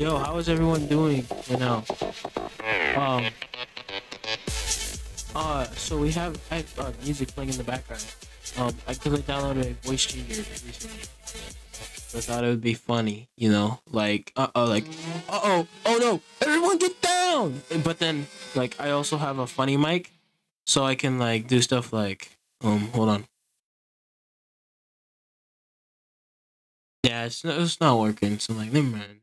Yo, how is everyone doing right now? Um. Uh, so we have I have uh, music playing in the background. Um, I because I downloaded a voice changer recently. I thought it would be funny, you know, like uh oh, like uh oh, oh no, everyone get down! But then, like, I also have a funny mic, so I can like do stuff like um, hold on. Yeah, it's it's not working. So I'm like, never mind.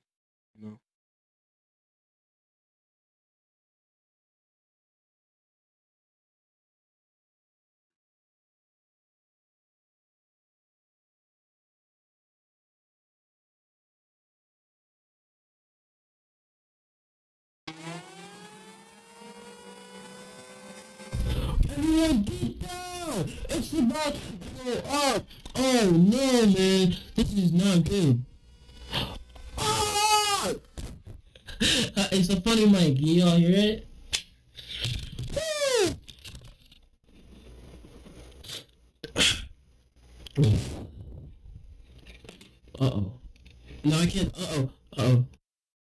It's about to go up! Oh no, man. This is not good. Ah! Uh, it's a funny mic. You all hear it? Uh oh. No, I can't. Uh oh. Uh oh.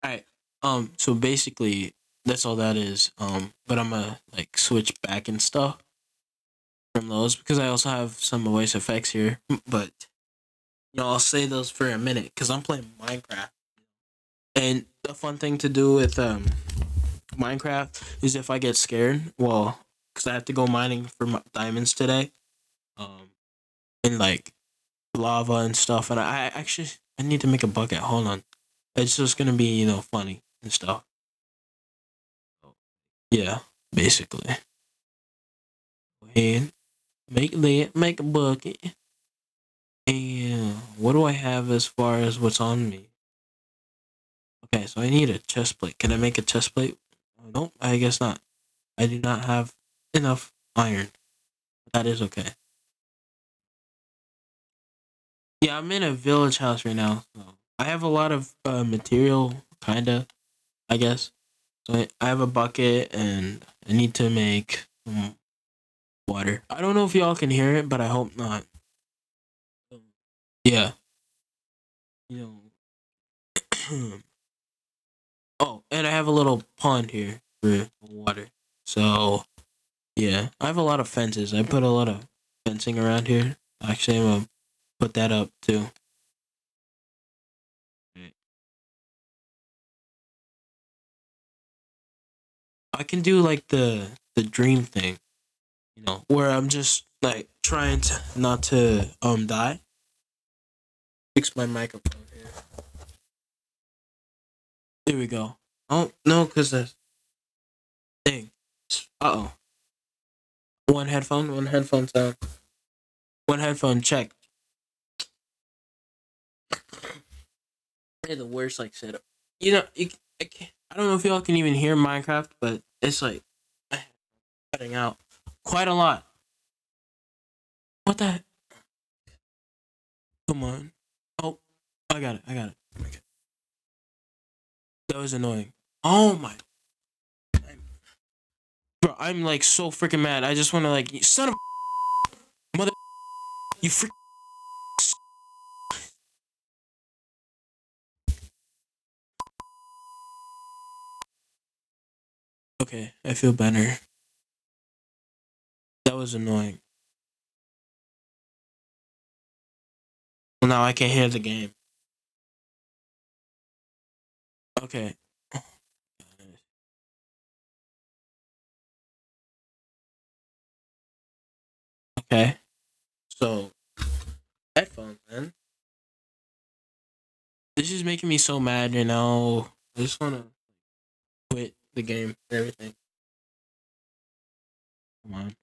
Alright. Um. So basically, that's all that is. Um. But I'm gonna like switch back and stuff from those because I also have some voice effects here. But you know, I'll say those for a minute because I'm playing Minecraft. And the fun thing to do with um Minecraft is if I get scared, well, because I have to go mining for diamonds today, um, and like lava and stuff, and I actually I need to make a bucket. Hold on. It's just gonna be, you know, funny and stuff. Yeah, basically. Ahead, make that, make a bucket. And what do I have as far as what's on me? Okay, so I need a chest plate. Can I make a chest plate? Nope, I guess not. I do not have enough iron. That is okay. Yeah, I'm in a village house right now. So I have a lot of uh, material, kinda, I guess. So I, have a bucket and I need to make some water. I don't know if y'all can hear it, but I hope not. Yeah. You know. oh, and I have a little pond here for water. So, yeah, I have a lot of fences. I put a lot of fencing around here. Actually, I'm gonna put that up too. I can do like the the dream thing, you know, where I'm just like trying to not to um die. Fix my microphone here. There we go. Oh no, cause the thing. Uh oh. One headphone, one headphone sound. One headphone check. The worst like setup. You know, you, I, I don't know if y'all can even hear Minecraft, but it's like cutting out quite a lot. What the? Come on. Oh, I got it. I got it. Okay. That was annoying. Oh my. Bro, I'm like so freaking mad. I just want to like, son of mother. You freak. Okay, I feel better. Was annoying. Now I can hear the game. Okay. Okay. So, headphones, man. This is making me so mad, you know. I just want to quit the game and everything. Come on.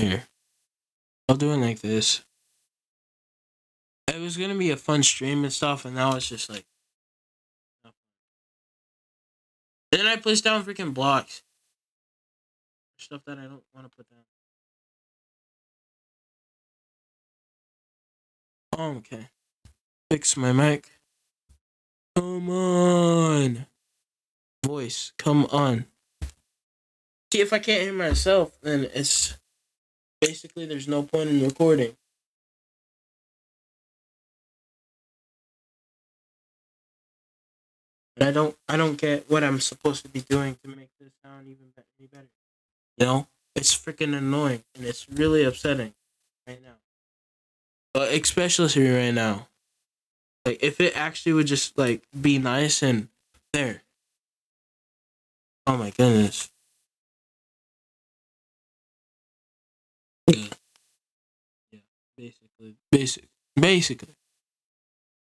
Here. I'll do it like this. It was gonna be a fun stream and stuff, and now it's just like. Then I place down freaking blocks. Stuff that I don't want to put down. Oh, okay. Fix my mic. Come on. Voice, come on. See, if I can't hear myself, then it's basically there's no point in recording. And I don't I don't get what I'm supposed to be doing to make this sound even better, any better. You know, it's freaking annoying and it's really upsetting right now. But especially right now. Like if it actually would just like be nice and there. Oh my goodness. Yeah. Yeah. Basically, basic, basically,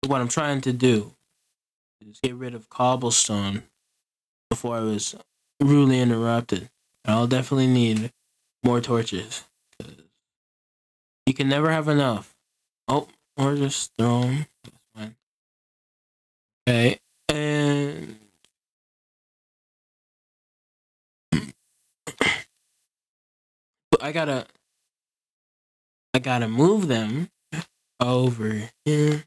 what I'm trying to do is get rid of cobblestone before I was rudely interrupted. I'll definitely need more torches. You can never have enough. Oh, or just throw them. That's fine. Okay, and I gotta, I gotta move them over here.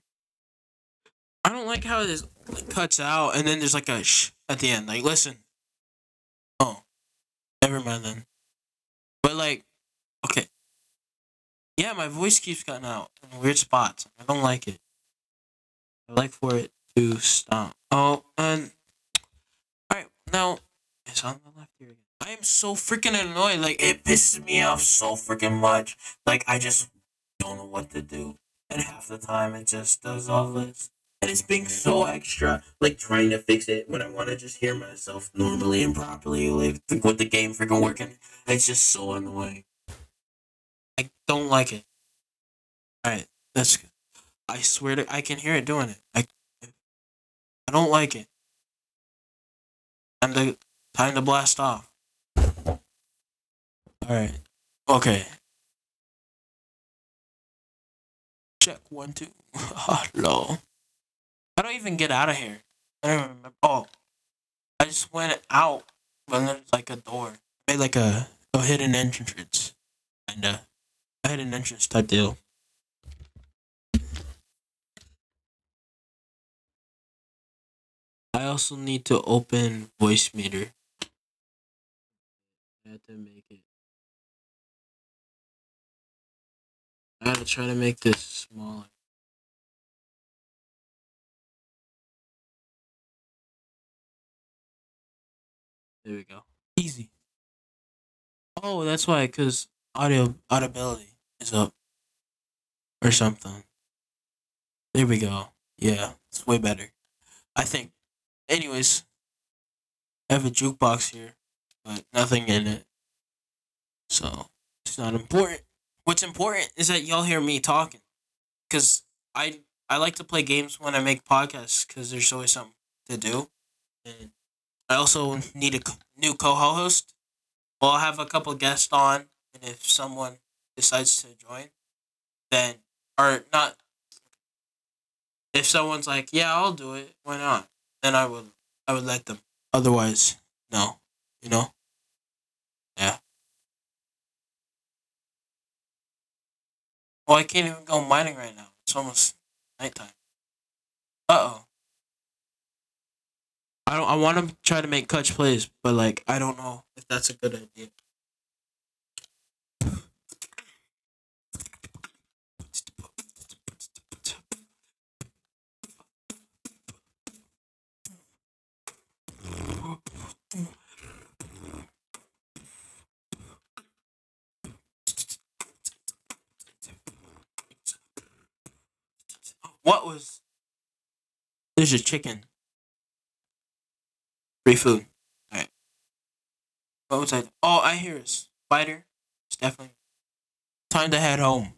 I don't like how this cuts out and then there's like a shh at the end. Like, listen. Oh, never mind then. But like, okay. Yeah, my voice keeps cutting out in weird spots. I don't like it. I like for it to stop. Oh, and alright, now it's on the left here again. I am so freaking annoyed. Like it pisses me off so freaking much. Like I just don't know what to do. And half the time it just does all this. And it's being so extra, like trying to fix it when I want to just hear myself normally and properly, like with the game freaking working. It's just so annoying. I don't like it. Alright, that's good. I swear to I can hear it doing it. I I don't like it. Time to time to blast off. Alright. Okay. Check one two. Hello. How do I even get out of here? I don't remember. Oh, I just went out, but there's like a door. made like a, a hidden entrance, kinda a hidden entrance type deal. I also need to open Voicemeeter. I to make it. I gotta try to make this smaller. There we go. Easy. Oh, that's why, cause audio audibility is up, or something. There we go. Yeah, it's way better. I think. Anyways, I have a jukebox here, but nothing in it, so it's not important. What's important is that y'all hear me talking, cause I I like to play games when I make podcasts, cause there's always something to do, and I also need a new co-host. Well, I'll have a couple guests on, and if someone decides to join, then or not, if someone's like, "Yeah, I'll do it," why not? Then I would, I would let them. Otherwise, no. You know. Yeah. Well, I can't even go mining right now. It's almost nighttime. Uh oh. I don't. I want to try to make clutch plays, but like I don't know if that's a good idea. What was? There's a chicken. Free food. Alright. What was I? Oh, I hear a spider. It's definitely time to head home.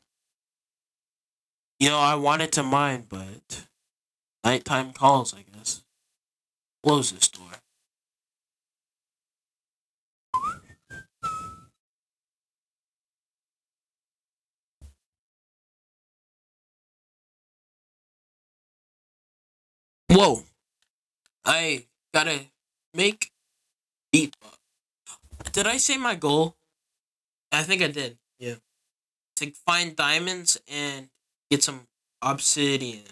You know, I wanted to mine, but nighttime calls, I guess. Close this door. Whoa. I gotta make beat. Did I say my goal? I think I did. Yeah. To find diamonds and get some obsidian.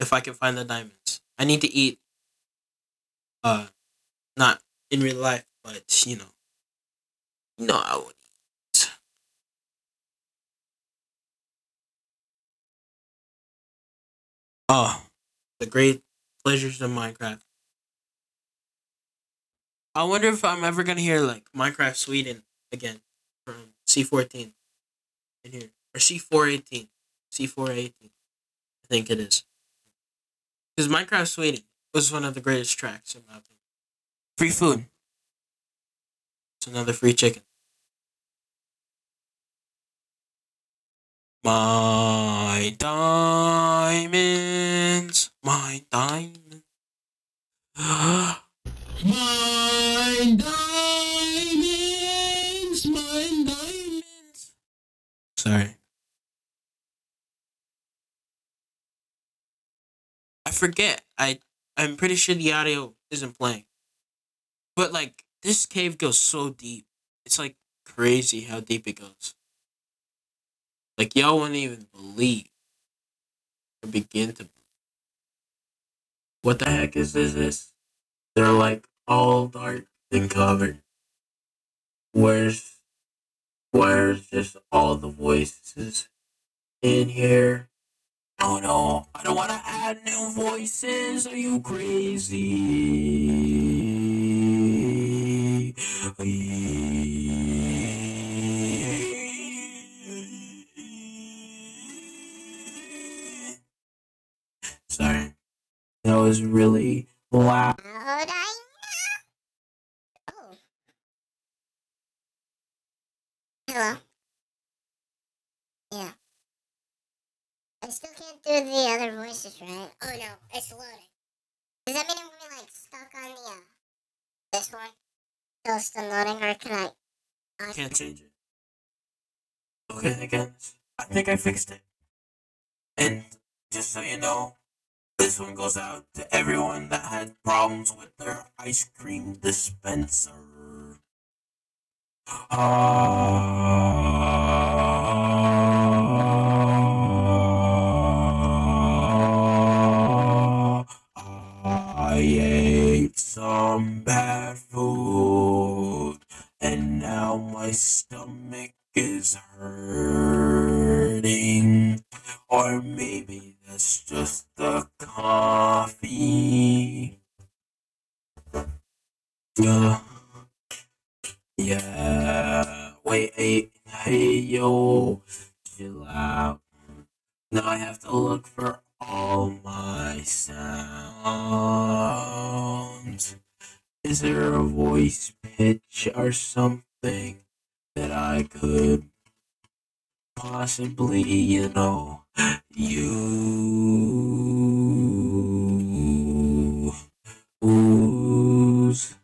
If I can find the diamonds. I need to eat uh not in real life, but you know. Know I would eat. Oh, the great pleasures of Minecraft. I wonder if I'm ever gonna hear like Minecraft Sweden again from C14 in here or C418, C418. I think it is because Minecraft Sweden was one of the greatest tracks in my opinion. Free food. It's another free chicken. My diamonds, my diamonds. Mine diamonds, mine diamonds. Sorry. I forget. I I'm pretty sure the audio isn't playing. But like this cave goes so deep. It's like crazy how deep it goes. Like y'all wouldn't even believe or begin to What the heck is this? this? They're like all dark and covered. Where's where's just all the voices in here? Oh no, I don't wanna add new voices. Are you crazy? Sorry. Was really loud. How would I know? Oh. Hello. Yeah. I still can't do the other voices, right? Oh no, it's loading. Does that mean I'm gonna be like stuck on the uh this one? Still still loading or can I uh, Can't change it. Okay, again, I think I fixed it. And just so you know, this one goes out to everyone that had problems with their ice cream dispenser. Ah, I ate some bad food, and now my stomach is hurting. Or maybe that's just the coffee. Yeah. Wait, hey, hey, yo, chill out. Now I have to look for all my sounds. Is there a voice pitch or something that I could possibly, you know, use? Ooze.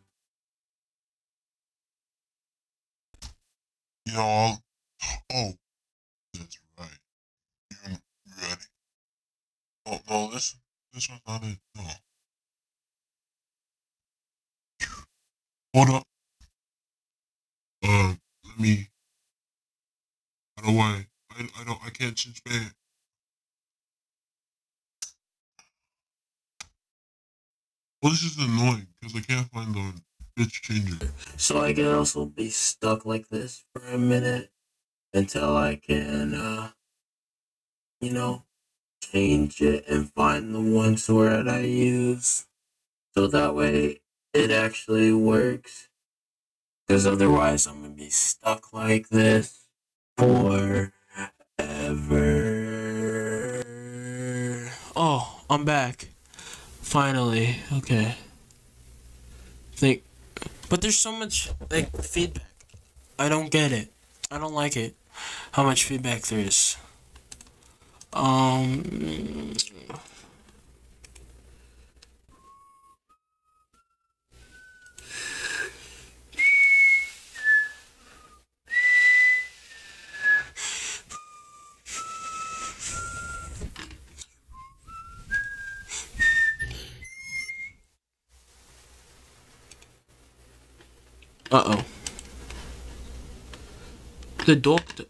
Y'all. Oh, that's right. You you ready? Oh no, this this one's not it. No. Hold up. Uh, let me. How do I? I, Change band. Well, this is annoying because I can't find the pitch changer. So I can also be stuck like this for a minute until I can, uh, you know, change it and find the one sword I use. So that way it actually works. Because otherwise I'm going to be stuck like this forever. Oh, I'm back. Finally. Okay. Think but there's so much like feedback. I don't get it. I don't like it. How much feedback there is. Um. Uh oh. The doctor.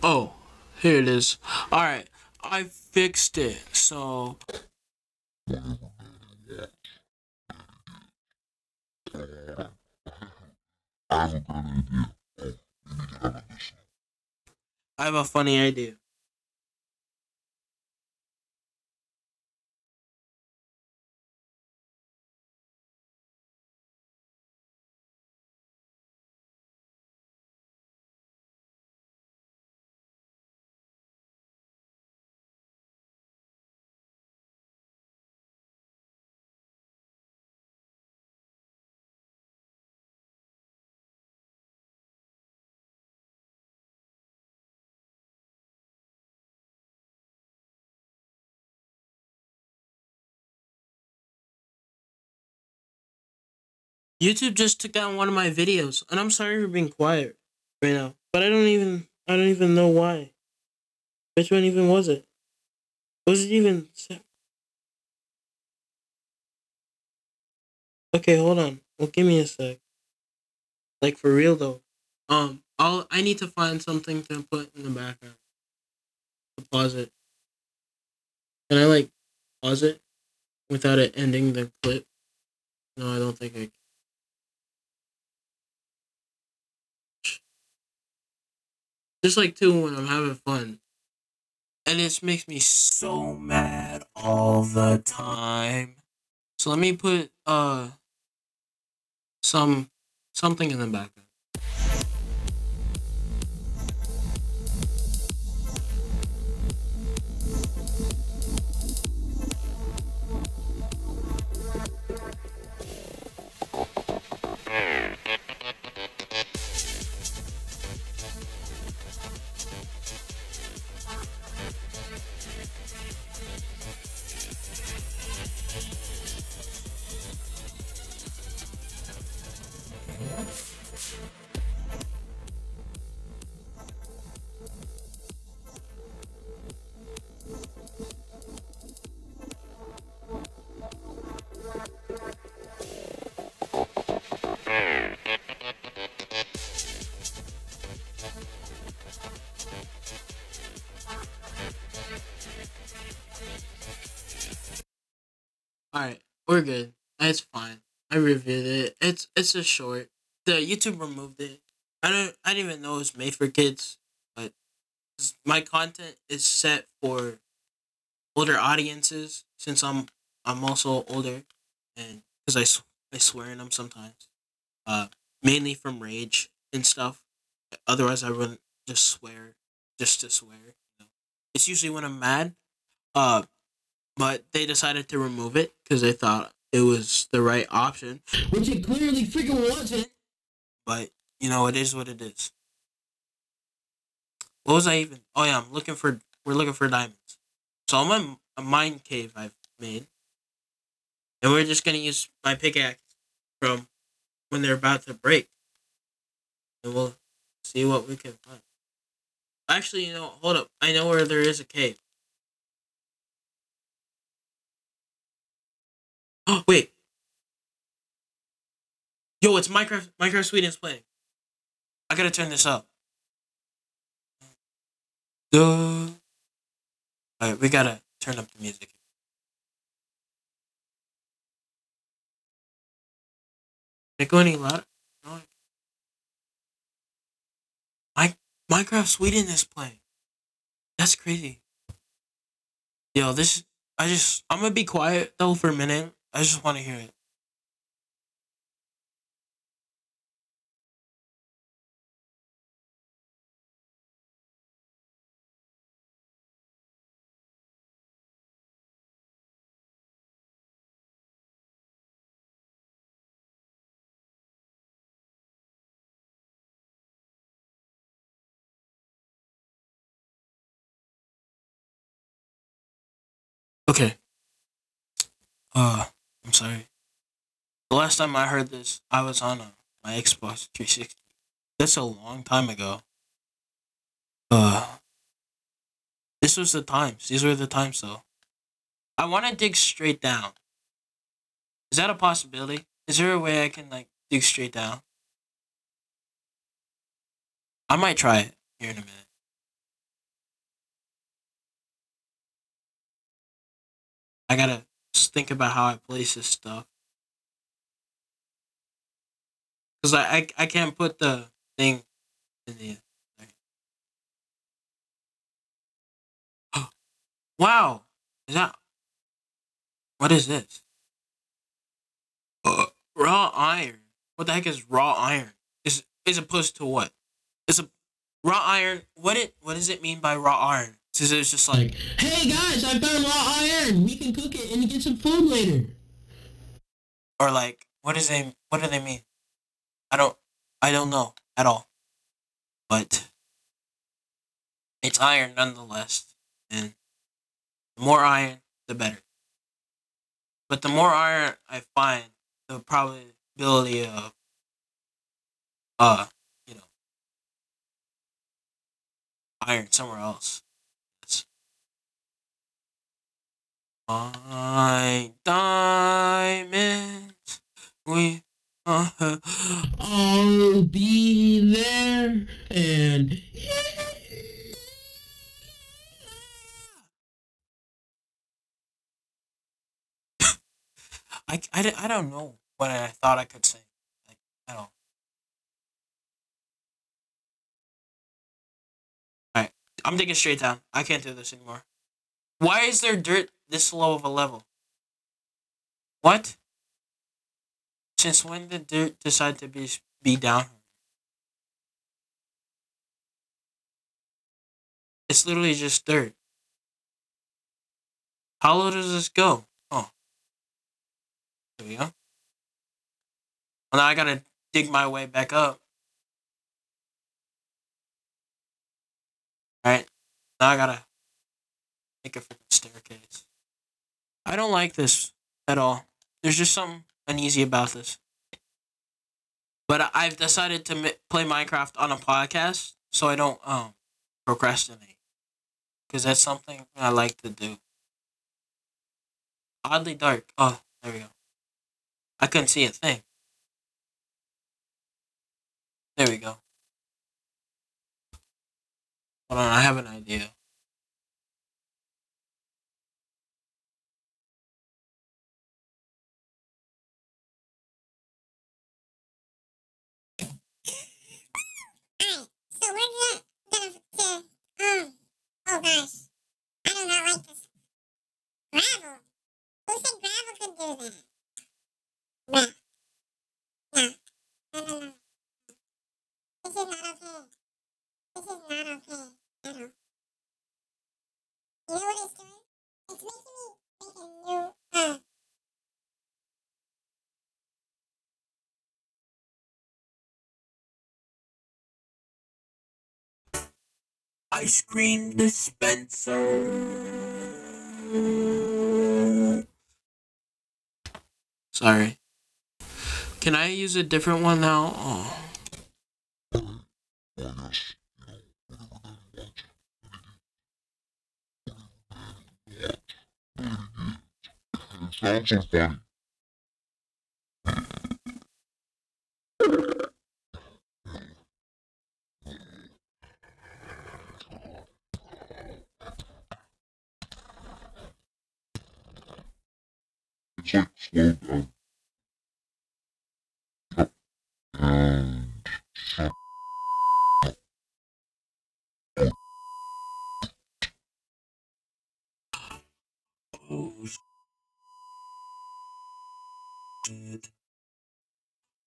Oh, here it is. Alright, I fixed it. So. I have a funny idea. YouTube just took down one of my videos, and I'm sorry for being quiet right now, but I don't even I don't even know why. Which one even was it? Was it even? Okay, hold on. Well, give me a sec. Like for real though. Um, I'll I need to find something to put in the background. To pause it. Can I like pause it without it ending the clip? No, I don't think I. Just like too when I'm having fun. And it makes me so mad all the time. So let me put uh some something in the background. It's a short. The YouTube removed it. I don't I didn't even know it was made for kids, but my content is set for older audiences since I'm I'm also older and because I I swear in them sometimes. Uh mainly from rage and stuff. Otherwise I wouldn't just swear just to swear. It's usually when I'm mad. Uh but they decided to remove it because they thought it was the right option. Which it clearly freaking wasn't. But you know, it is what it is. What was I even? Oh yeah, I'm looking for. We're looking for diamonds. So I'm in a mine cave I've made, and we're just gonna use my pickaxe from when they're about to break, and we'll see what we can find. Actually, you know, hold up. I know where there is a cave. Oh wait. Yo, it's Minecraft. Minecraft Sweden's playing. I gotta turn this up. Duh. Alright, we gotta turn up the music. It go any louder? No. Minecraft Sweden is playing. That's crazy. Yo, this. I just. I'm gonna be quiet though for a minute. I just want to hear it. Okay. Uh, I'm sorry. The last time I heard this, I was on a, my Xbox 360. That's a long time ago. Uh, this was the times. These were the times, though. I want to dig straight down. Is that a possibility? Is there a way I can like dig straight down? I might try it here in a minute. I gotta think about how I place this stuff. Cause I, I I can't put the thing in the. wow, is that? What is this? Uh, raw iron. What the heck is raw iron? Is is opposed to what? Is a raw iron? What it? What does it mean by raw iron? Is it just like hey guys, I found raw iron. We can cook it and get some food later. or like what does they? What do they mean? I don't. I don't know at all. But it's iron nonetheless, and the more iron, the better. But the more iron I find, the probability of uh you know iron somewhere else. It's my diamonds we I'll be there and I, I, I don't know what I thought I could say. Like, I don't. Alright, I'm digging straight down. I can't do this anymore. Why is there dirt this low of a level? What? Since when did dirt decide to be be down? It's literally just dirt. How low does this go? Oh. There we go. Well, now I gotta dig my way back up. Alright. Now I gotta make a freaking staircase. I don't like this at all. There's just something uneasy about this. But I've decided to play Minecraft on a podcast so I don't um procrastinate. Because that's something I like to do. Oddly dark. Oh, there we go. I couldn't see a thing. There we go. Hold on, I have an idea. Alright, so we're gonna, gonna to, um, oh gosh. I do not like this. Gravel? Who said gravel could do that? No. No. No, no, no. This is not okay. This is not okay at all. You know what making me make a new, uh, Ice cream dispenser. Sorry. Can I use a different one now? Oh. Down. And Oh.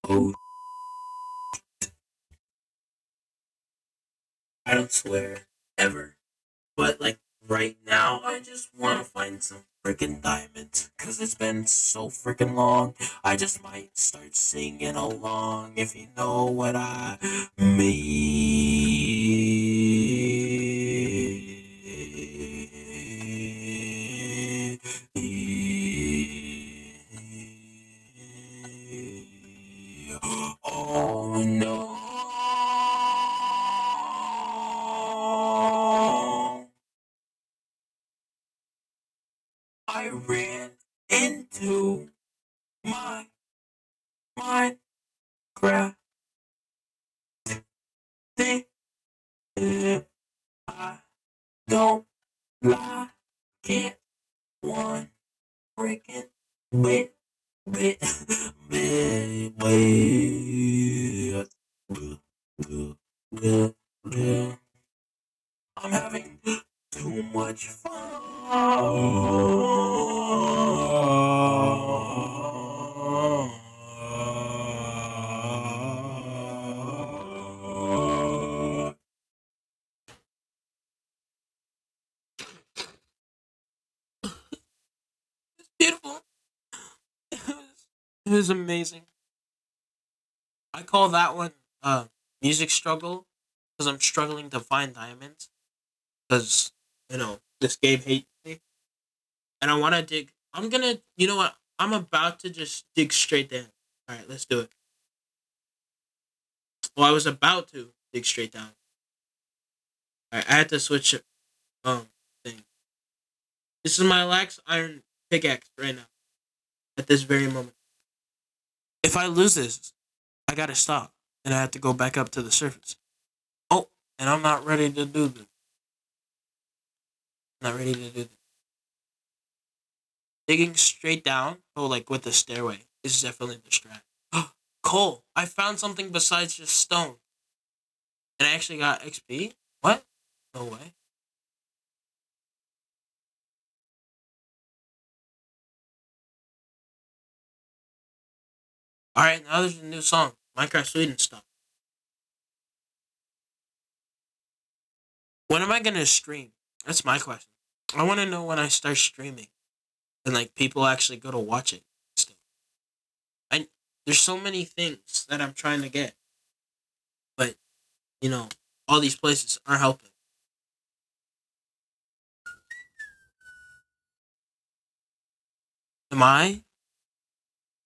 Oh. I don't swear ever. But like right now, I just want to find some freaking diamonds. Cause it's been so freaking long. I just might start singing along if you know what I mean. Call that one uh music struggle because I'm struggling to find diamonds because you know this game hates me, and I want to dig. I'm gonna, you know what? I'm about to just dig straight down. All right, let's do it. Well, I was about to dig straight down. All right, I had to switch it. Um, thing. This is my lax iron pickaxe right now. At this very moment. If I lose this, I gotta stop, and I have to go back up to the surface. Oh, and I'm not ready to do this. Not ready to do this. Digging straight down, oh, like with the stairway, is definitely a distract. Coal. I found something besides just stone. And I actually got XP? What? No way. Alright, now there's a new song. Minecraft Sweden stuff. When am I gonna stream? That's my question. I wanna know when I start streaming. And like people actually go to watch it. Still. There's so many things that I'm trying to get. But, you know, all these places aren't helping. Am I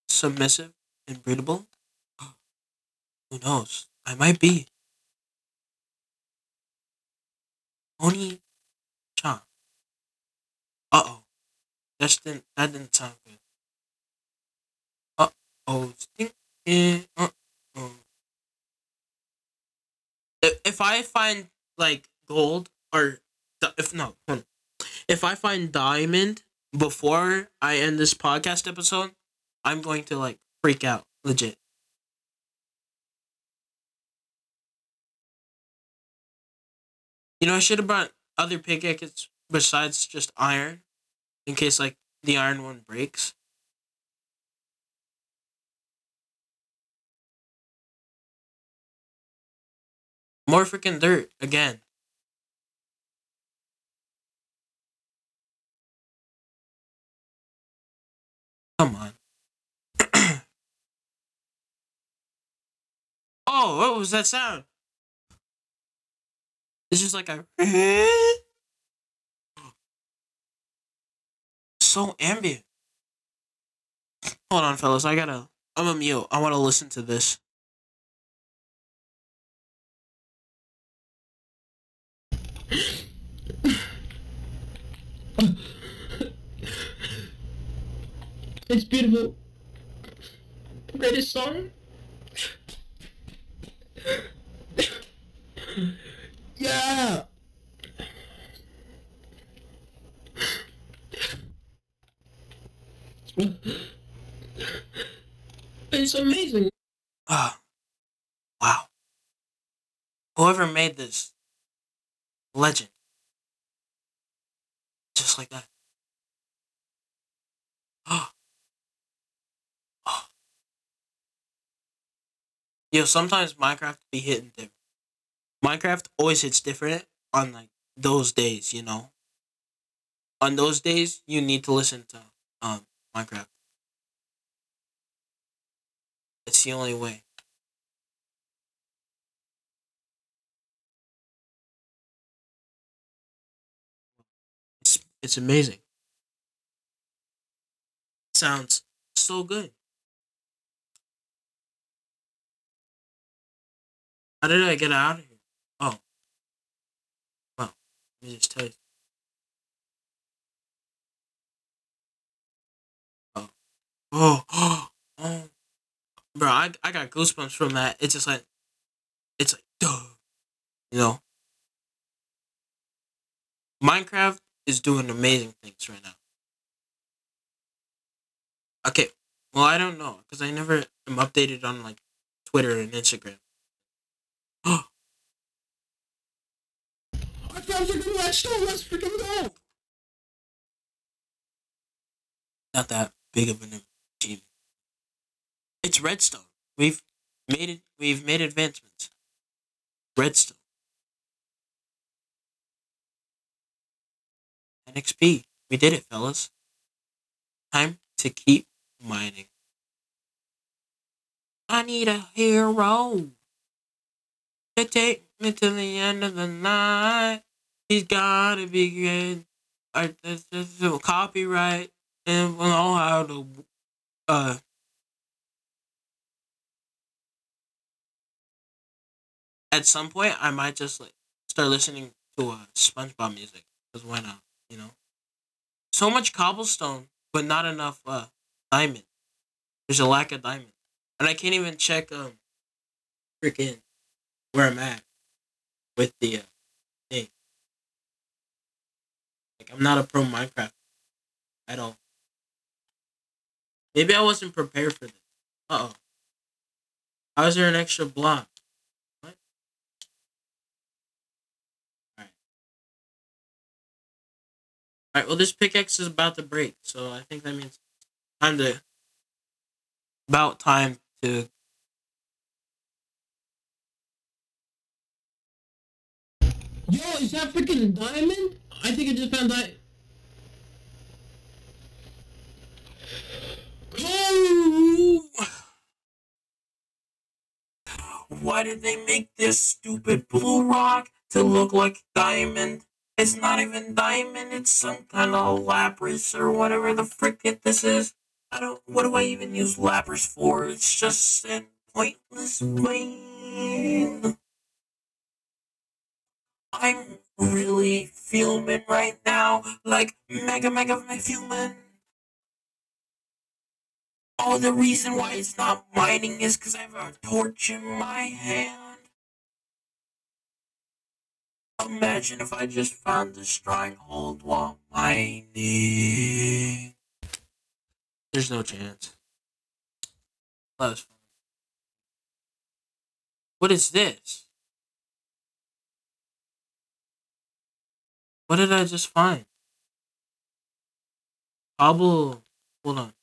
submissive and breedable? Who knows? I might be. Oni Chan. Uh oh. That didn't that didn't sound good. Uh oh. Uh oh. If I find like gold or if no, if I find diamond before I end this podcast episode, I'm going to like freak out legit. You know, I should have brought other pickaxes besides just iron in case like the iron one breaks. More freaking dirt again. Come on. oh, what was that sound? It's just like a so ambient. Hold on, fellas. I gotta. I'm a mute. I want to listen to this. It's beautiful. Greatest song? Yeah! It's amazing. Ah. wow. Whoever made this legend. Just like that. Oh. oh. Yo, sometimes Minecraft be hitting different. Minecraft always hits different on like those days, you know. On those days, you need to listen to um Minecraft. It's the only way. It's it's amazing. Sounds so good. How did I get out of here? Oh. Let me just tell you. Oh. Oh. oh. Bro, I, I got goosebumps from that. It's just like, it's like, duh. You know? Minecraft is doing amazing things right now. Okay, well, I don't know, because I never am updated on, like, Twitter and Instagram. Oh. Go. Not that big of an achievement. It's redstone. We've made it. We've made advancements. Redstone. NXP. We did it, fellas. Time to keep mining. I need a hero to take me to the end of the night. He's gotta be good. Like this just a copyright and we know how to uh at some point I might just like start listening to uh, SpongeBob music because why not? You know, so much cobblestone, but not enough uh diamond. There's a lack of diamond, and I can't even check um freaking where I'm at with the uh, Like I'm not a pro Minecraft at all. Maybe I wasn't prepared for this. Uh oh. How is there an extra block? What? Alright. Alright, well this pickaxe is about to break, so I think that means time to about time to Yo, is that freaking diamond? I think it just found that. Oh! Why did they make this stupid blue rock to look like diamond? It's not even diamond, it's some kind of lapras or whatever the frick it this is. I don't what do I even use lapras for? It's just a pointless pain. I'm really filming right now, like mega mega filming. Oh, the reason why it's not mining is because I have a torch in my hand. Imagine if I just found the stronghold while mining. There's no chance. That was fun. What is this? What did I just find? Cobble. Hold on.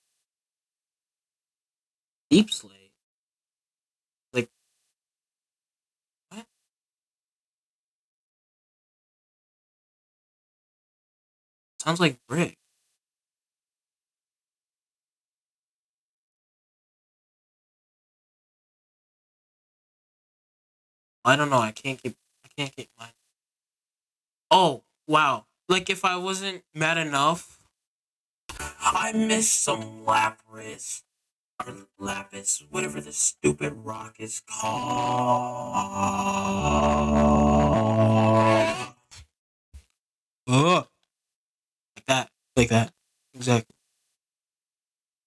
Deep slate. Like what? Sounds like brick. I don't know. I can't keep. I can't keep mine. Oh wow! Like if I wasn't mad enough, I missed some lapras or lapis, whatever the stupid rock is called. Ugh. Like that. Like that. Exactly.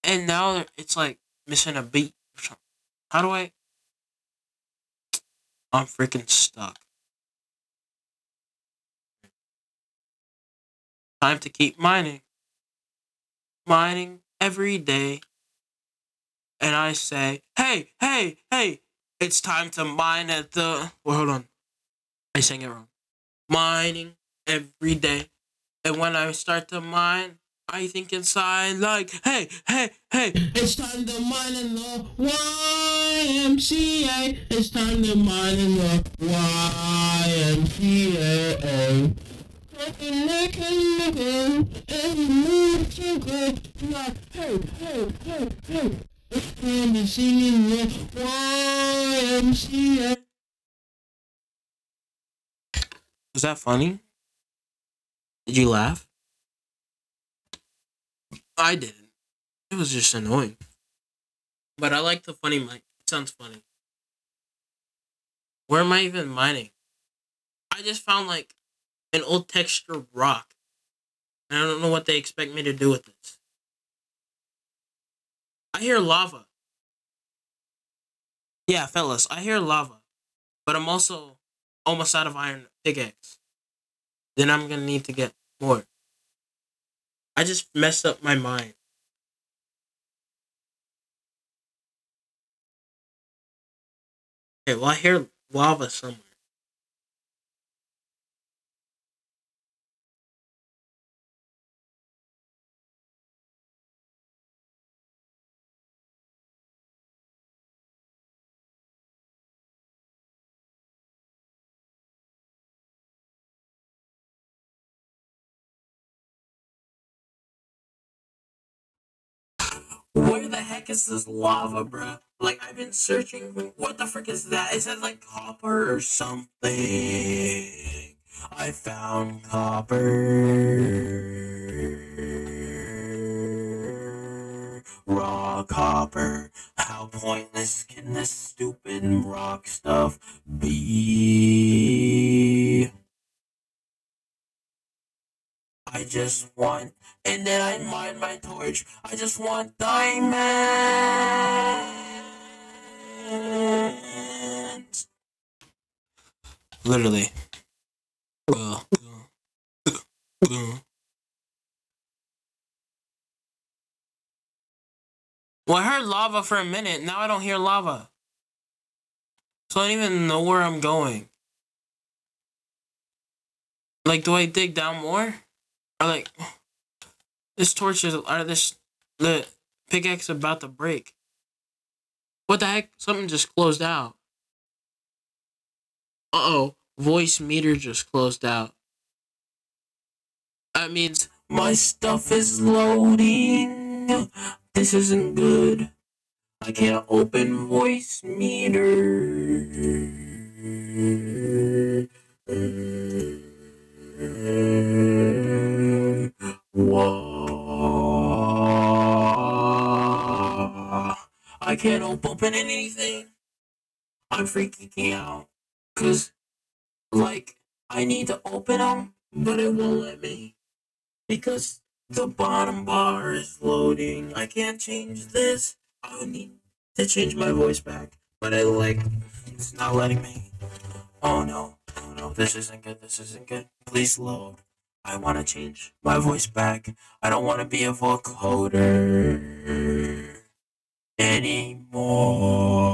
And now it's like missing a beat or something. How do I? I'm freaking stuck. Time to keep mining. Mining every day and I say, "Hey, hey, hey! It's time to mine at the." Well, hold on, I sang it wrong. Mining every day, and when I start to mine, I think inside like, "Hey, hey, hey! It's time to mine in the YMCA. It's time to mine in the YMCA. Looking like a nigga, and move so good. Like, hey, hey, hey, hey. It's time to sing in the YMCA. Was that funny? Did you laugh? I didn't. It was just annoying. But I like the funny mic. It sounds funny. Where am I even mining? I just found like an old texture rock. I don't know what they expect me to do with this. I hear lava. Yeah, fellas, I hear lava. But I'm also almost out of iron pickaxe. Then I'm gonna need to get more. I just messed up my mind. Okay, well I hear lava somewhere. Heck is this lava, bro? Like, I've been searching. What the frick is that? Is that like copper or something? I found copper. Raw copper. How pointless can this stupid rock stuff be? I just want, and then I mine my torch. I just want diamonds. Literally. Well, I heard lava for a minute. Now I don't hear lava. So I don't even know where I'm going. Like, do I dig down more? Like, this torch is, or this, the pickaxe about to break. What the heck? Something just closed out. Uh oh. Voicemeeter just closed out. That means my stuff is loading. This isn't good. I can't open Voicemeeter. Whoa. I can't open anything. I'm freaking out. Cause, like, I need to open them, but it won't let me. Because the bottom bar is loading. I can't change this. I would need to change my voice back. But I like it's not letting me. Oh no. Oh no, this isn't good. This isn't good. Please load. I want to change my voice back. I don't want to be a vocoder anymore.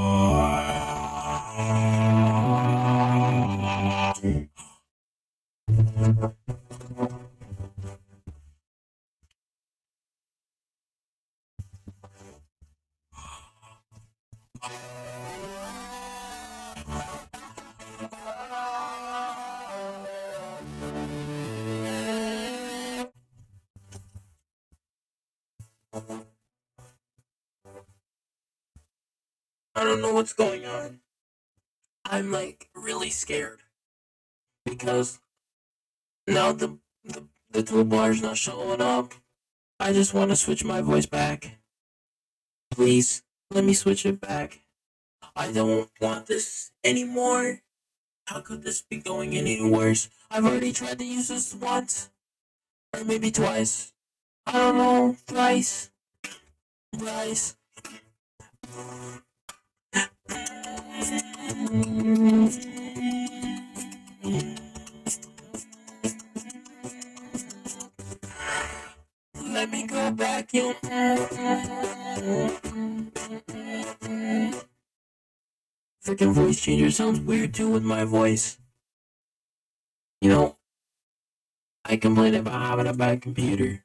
What's going on. I'm like really scared because now the the, the toolbar's not showing up. I just want to switch my voice back. Please let me switch it back. I don't want this anymore. How could this be going any worse? I've already tried to use this once, or maybe twice. I don't know, thrice, thrice. Let me go back, you. Freaking voice changer sounds weird too with my voice. You know, I complain about having a bad computer,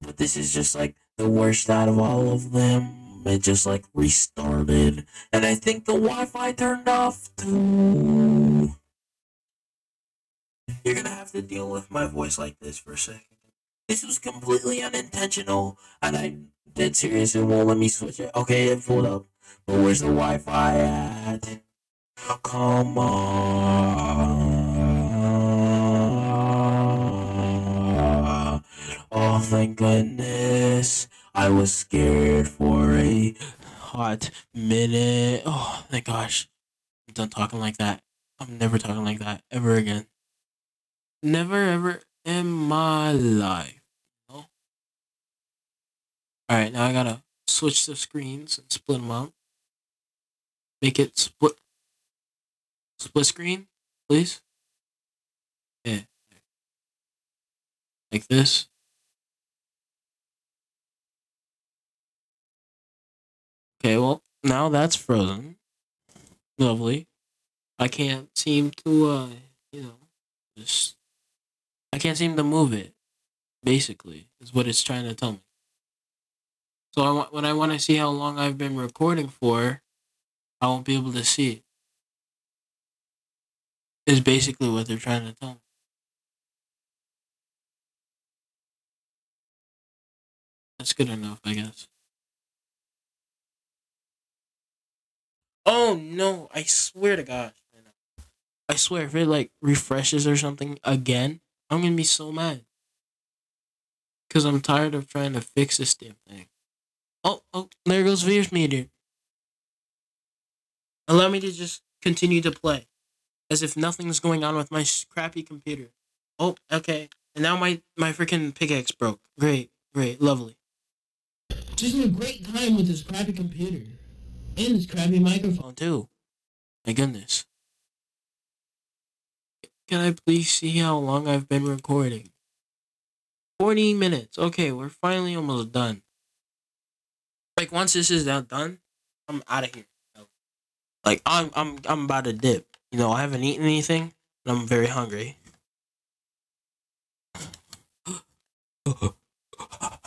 but this is just like the worst out of all of them. It just like restarted, and I think the Wi-Fi turned off too. You're gonna have to deal with my voice like this for a second. This was completely unintentional, and I'm dead serious. It won't let me switch it. Okay, it pulled up, but where's the Wi-Fi at? Oh, come on! Oh, thank goodness. I was scared for a hot minute. Oh, my gosh. I'm done talking like that. I'm never talking like that ever again. Never ever in my life. No. Alright, now I gotta switch the screens and split them out. Make it split. Split screen, please. Yeah. Like this. Okay, well, now that's frozen. Lovely. I can't seem to, uh, you know, just. I can't seem to move it, basically, is what it's trying to tell me. So I want, when I want to see how long I've been recording for, I won't be able to see it. Is basically what they're trying to tell me. That's good enough, I guess. Oh no, I swear to God. I swear if it like refreshes or something again, I'm gonna be so mad. Cause I'm tired of trying to fix this damn thing. Oh, oh, there goes Voicemeeter. Allow me to just continue to play, as if nothing's going on with my crappy computer. Oh, okay. And now my my freaking pickaxe broke. Great, great, lovely. Just a great time with this crappy computer. And this crappy microphone. too. My goodness. Can I please see how long I've been recording? 40 minutes. Okay, we're finally almost done. Like once this is now done, I'm out of here. Like I'm I'm I'm about to dip. You know, I haven't eaten anything and I'm very hungry.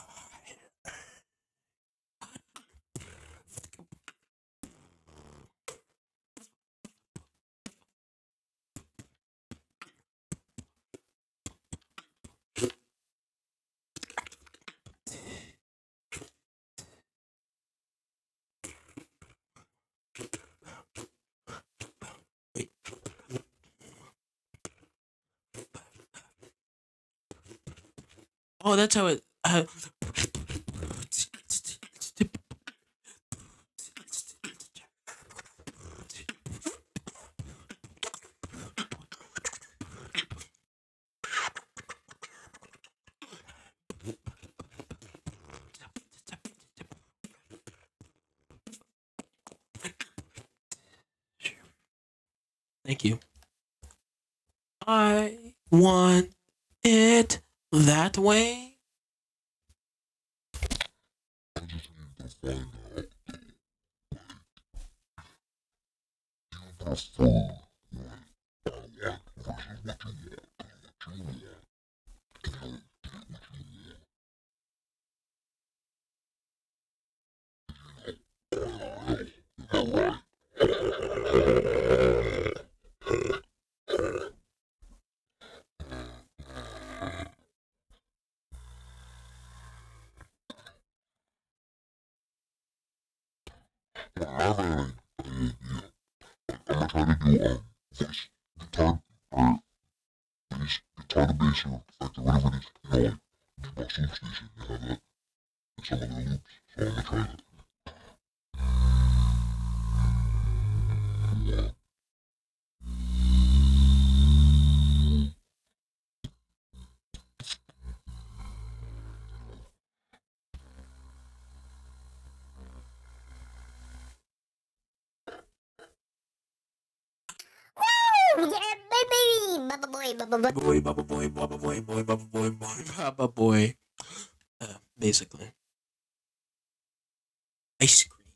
Oh, that's how it. Uh, Thank you. I want it that way. I just need to find out. You prefer what I want versus what you want. What you want. And I'll get what you want. You know, IRL. Well, not really. Uh, yeah. Like, I'm gonna try to do, um, voice guitar, or bass, guitar to bass, or effect, or whatever it is. You know, like, beatbox loop station, you have that. And some of the loops. So I'm gonna try that. Yeah. Woo! Yeah, baby! Baba boy, baba boy. boy, baba boy, baba boy, boy, baba boy, boy, baba boy. Uh, basically, ice cream.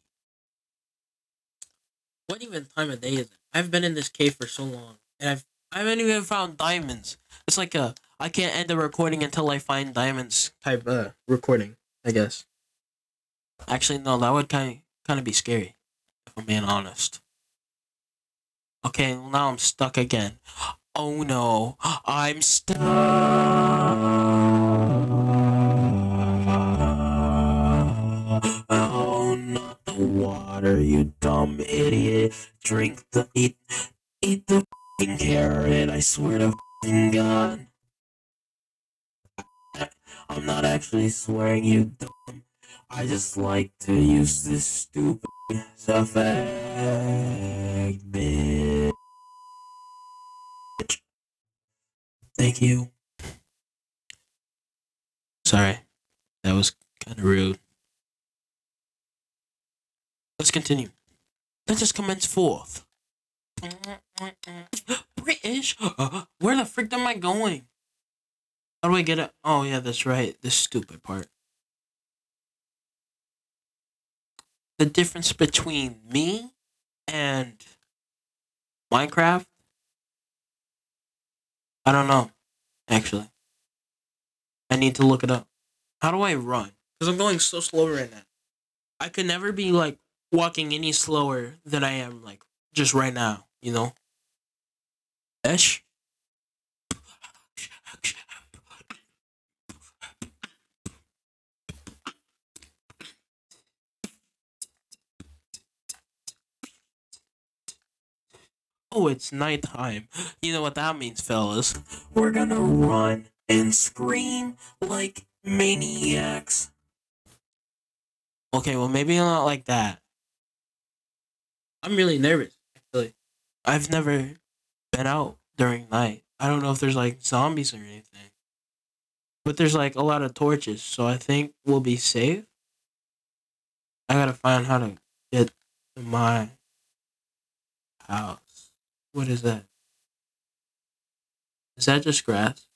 What even time of day is it? I've been in this cave for so long, and I've I haven't even found diamonds. It's like a I can't end the recording until I find diamonds type uh recording. I guess. Actually, no, that would kind kind of be scary. If I'm being honest. Okay, well now I'm stuck again. Oh no, I'm stuck. Oh, not the water, you dumb idiot. Drink the eat, eat the carrot. I swear to God. I'm not actually swearing, you dumb. I just like to use this stupid effect, Thank you. Sorry, that was kind of rude. Let's continue. Let us just commence forth. British? Uh, where the frick am I going? How do I get it? Oh, yeah, that's right. This stupid part. The difference between me and Minecraft? I don't know, actually. I need to look it up. How do I run? Because I'm going so slow right now. I could never be like walking any slower than I am like just right now, you know? Esh? Oh, it's nighttime. You know what that means, fellas. We're gonna run and scream like maniacs. Okay, well, maybe not like that. I'm really nervous. Actually. I've never been out during night. I don't know if there's like zombies or anything. But there's like a lot of torches, so I think we'll be safe. I gotta find how to get to my house. What is that? Is that just grass?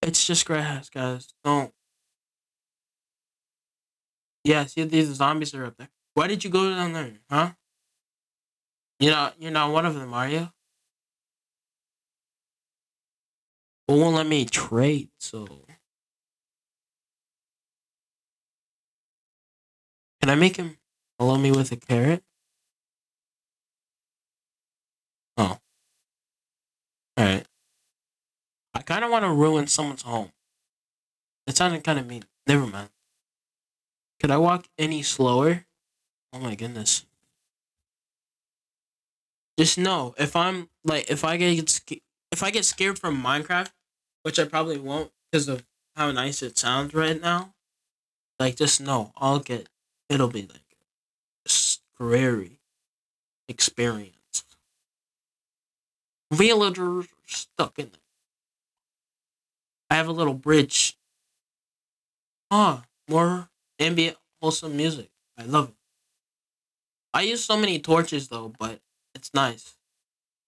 It's just grass, guys. Don't. Yeah, see these zombies are up there. Why did you go down there, huh? You're not you're not one of them, are you? It won't let me trade, so Can I make him follow me with a carrot? Oh. Alright. I kinda wanna ruin someone's home. It sounded kinda mean. Never mind. Could I walk any slower? Oh my goodness. Just know if I'm like if I get if I get scared from Minecraft, which I probably won't because of how nice it sounds right now. Like just know I'll get it'll be like scary experience. Villagers stuck in there. I have a little bridge. Ah, more ambient, wholesome music. I love it. I use so many torches though, but it's nice.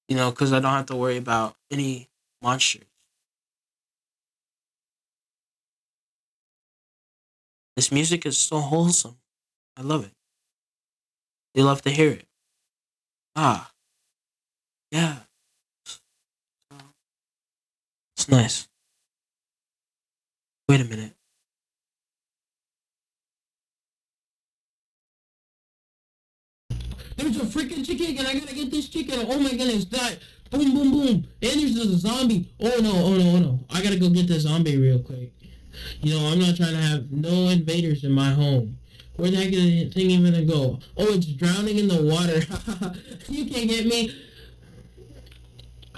You know, because I don't have to worry about any monsters. This music is so wholesome. I love it. You love to hear it. Ah. Yeah. Nice. Wait a minute. There's a freaking chicken and I gotta get this chicken. Oh my goodness, that boom boom boom. And there's a zombie. Oh no, oh no, oh no. I gotta go get the zombie real quick. You know, I'm not trying to have no invaders in my home. Where the heck is the thing even gonna go? Oh, it's drowning in the water. you can't get me.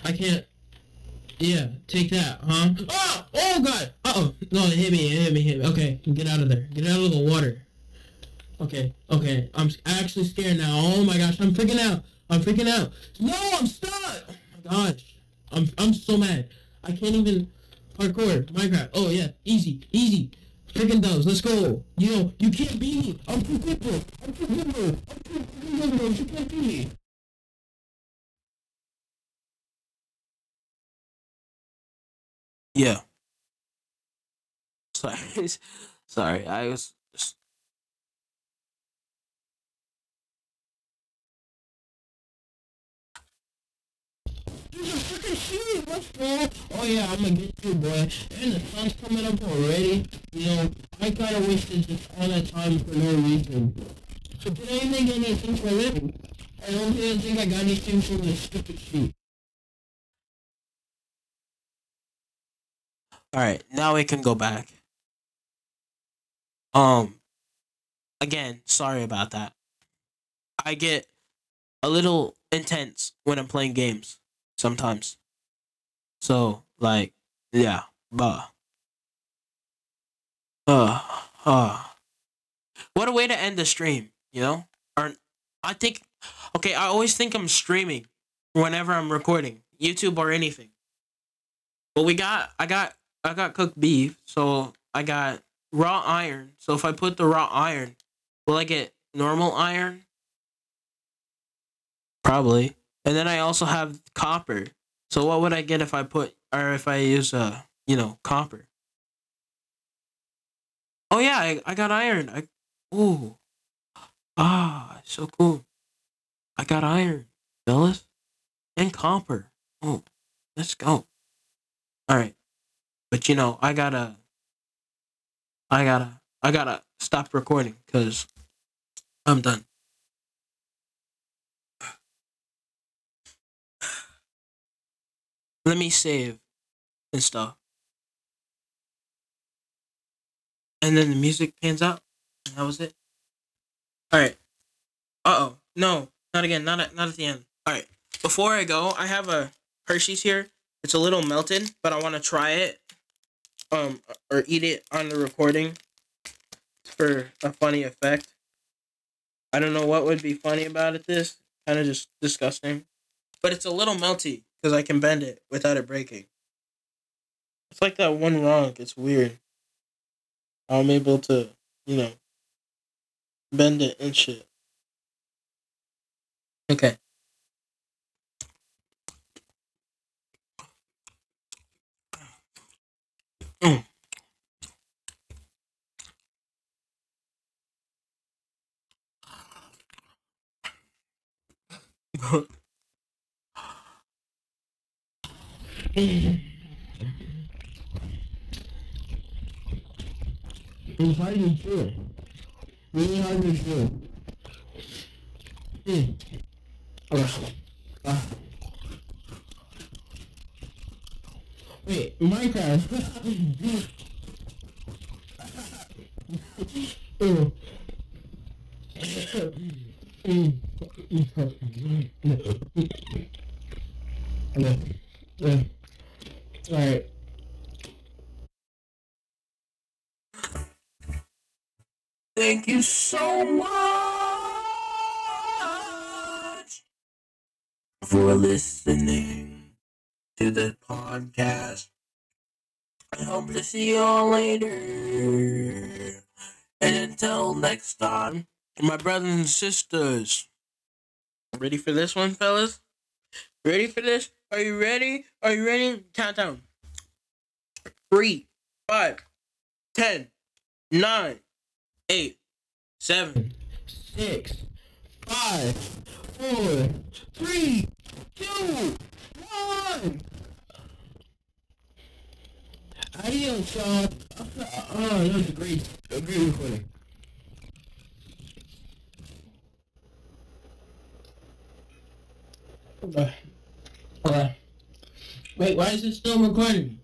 I can't. Yeah, take that, huh? Oh, oh god. Uh oh. No, it hit me. It hit me. Hit me. Okay, get out of there. Get out of the water. Okay, okay. I'm actually scared now. Oh my gosh, I'm freaking out. I'm freaking out. No, I'm stuck. Oh my gosh. I'm I'm so mad. I can't even parkour. Minecraft. Oh yeah, easy, easy. Freaking doves, let's go. You know, you can't beat me. I'm too good. I'm too good. I'm too good. You can't beat me. Yeah. Sorry. Sorry. I was. Oh yeah, I'm gonna get you, boy. And the sun's coming up already. You know, I kinda wasted just all that time for no reason. So did I get anything for living? I don't even think I got anything from this stupid sheet. All right. Now we can go back. Um. Again, sorry about that. I get a little intense when I'm playing games sometimes. So like, yeah, bah. Uh, uh. What a way to end the stream, you know? Or I think okay, I always think I'm streaming whenever I'm recording, YouTube or anything. But we got I got I got cooked beef, so I got raw iron. So if I put the raw iron, will I get normal iron? Probably. And then I also have copper. So what would I get if I put or if I use uh, you know, copper? Oh yeah, I, I got iron. I ooh. Ah, so cool. I got iron, fellas. And copper. Oh, let's go. Alright. But you know, I gotta I gotta I gotta stop recording because I'm done. Let me save and stuff. And then the music pans out. And that was it. Alright. Uh oh. No, not again. Not at not at the end. Alright. Before I go, I have a Hershey's here. It's a little melted, but I want to try it. Um, or eat it on the recording for a funny effect. I don't know what would be funny about it. This kind of just disgusting. But it's a little melty because I can bend it without it breaking. It's like that one wrong. It's weird. I'm able to, you know, bend it and shit. Okay. Mm. It's hard to chew. Really hard to chew. Mm. Ugh. Ah. Wait, Minecraft. Ew. Alright. Thank you so much for listening to the podcast. I hope to see you all later. And until next time, my brothers and sisters. Ready for this one, fellas? Ready for this? Are you ready? Are you ready? Countdown. Three, five, ten, nine, eight, seven, Six, five, four, three, two, one. Adios, y'all. Oh, that was a great, a great recording. Okay. Okay. Wait, why is it still recording?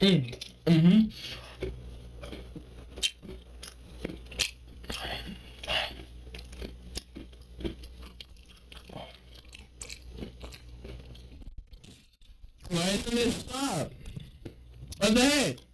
Mm. Mm-hmm. Why isn't it stop?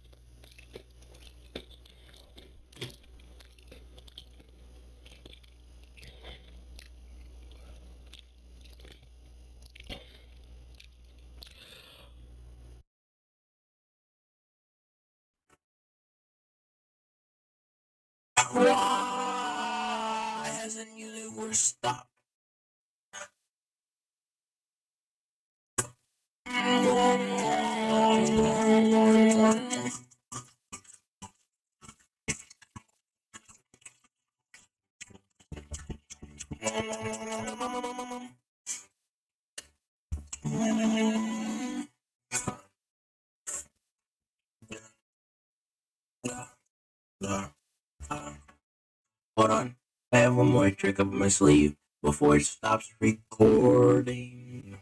Trick up my sleeve before it stops recording.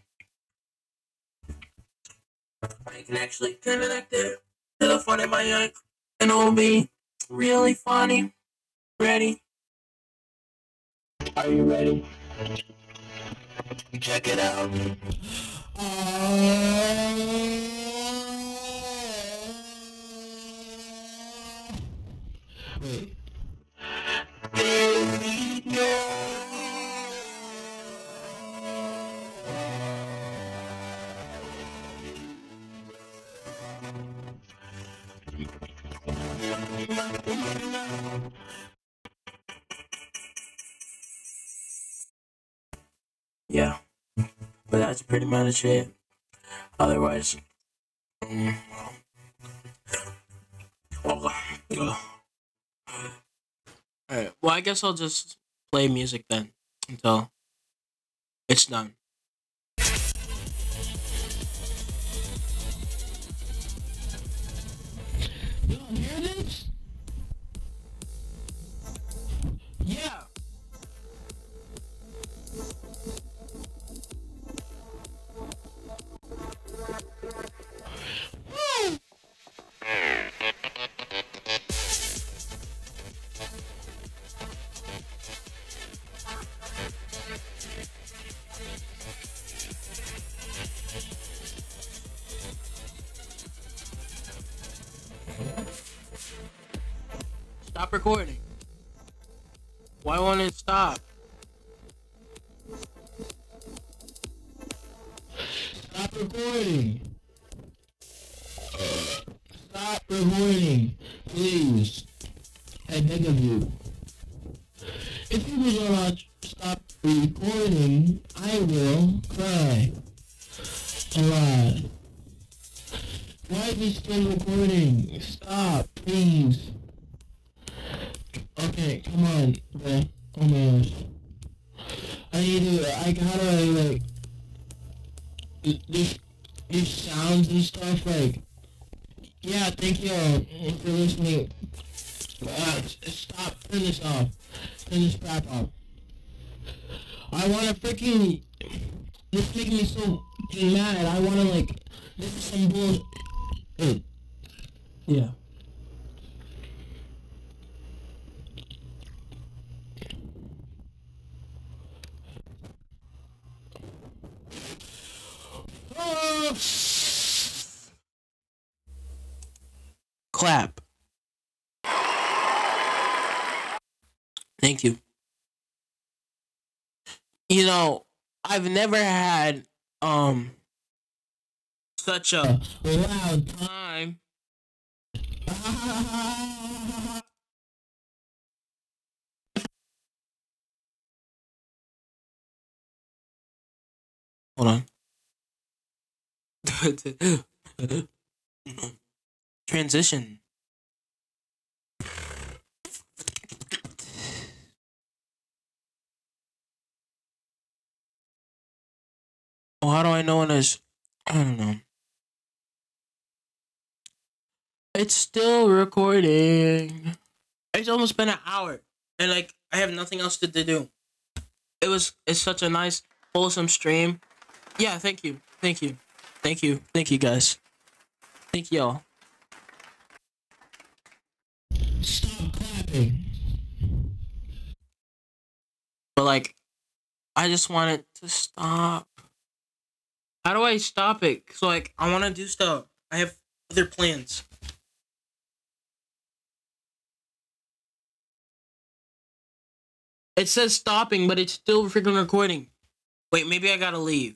I can actually connect it to the front of my mic and it will be really funny. Ready? Are you ready? Check it out. Wait. Yeah. But that's pretty much it. Otherwise. Alright, well, I guess I'll just play music then until it's done. Fucking mad. I wanna, like, this is some bullshit. Yeah. Clap. Thank you. You know, I've never had um such a loud time. Hold on. Transition. Oh, how do I know when it's? I don't know. It's still recording. It's almost been an hour, and like I have nothing else to, to do. It was. It's such a nice, wholesome stream. Yeah, thank you, thank you, thank you, thank you guys, thank y'all. Stop clapping. But like, I just wanted to stop. How do I stop it? So like, I want to do stuff. I have other plans. It says stopping, but it's still freaking recording. Wait, maybe I gotta leave.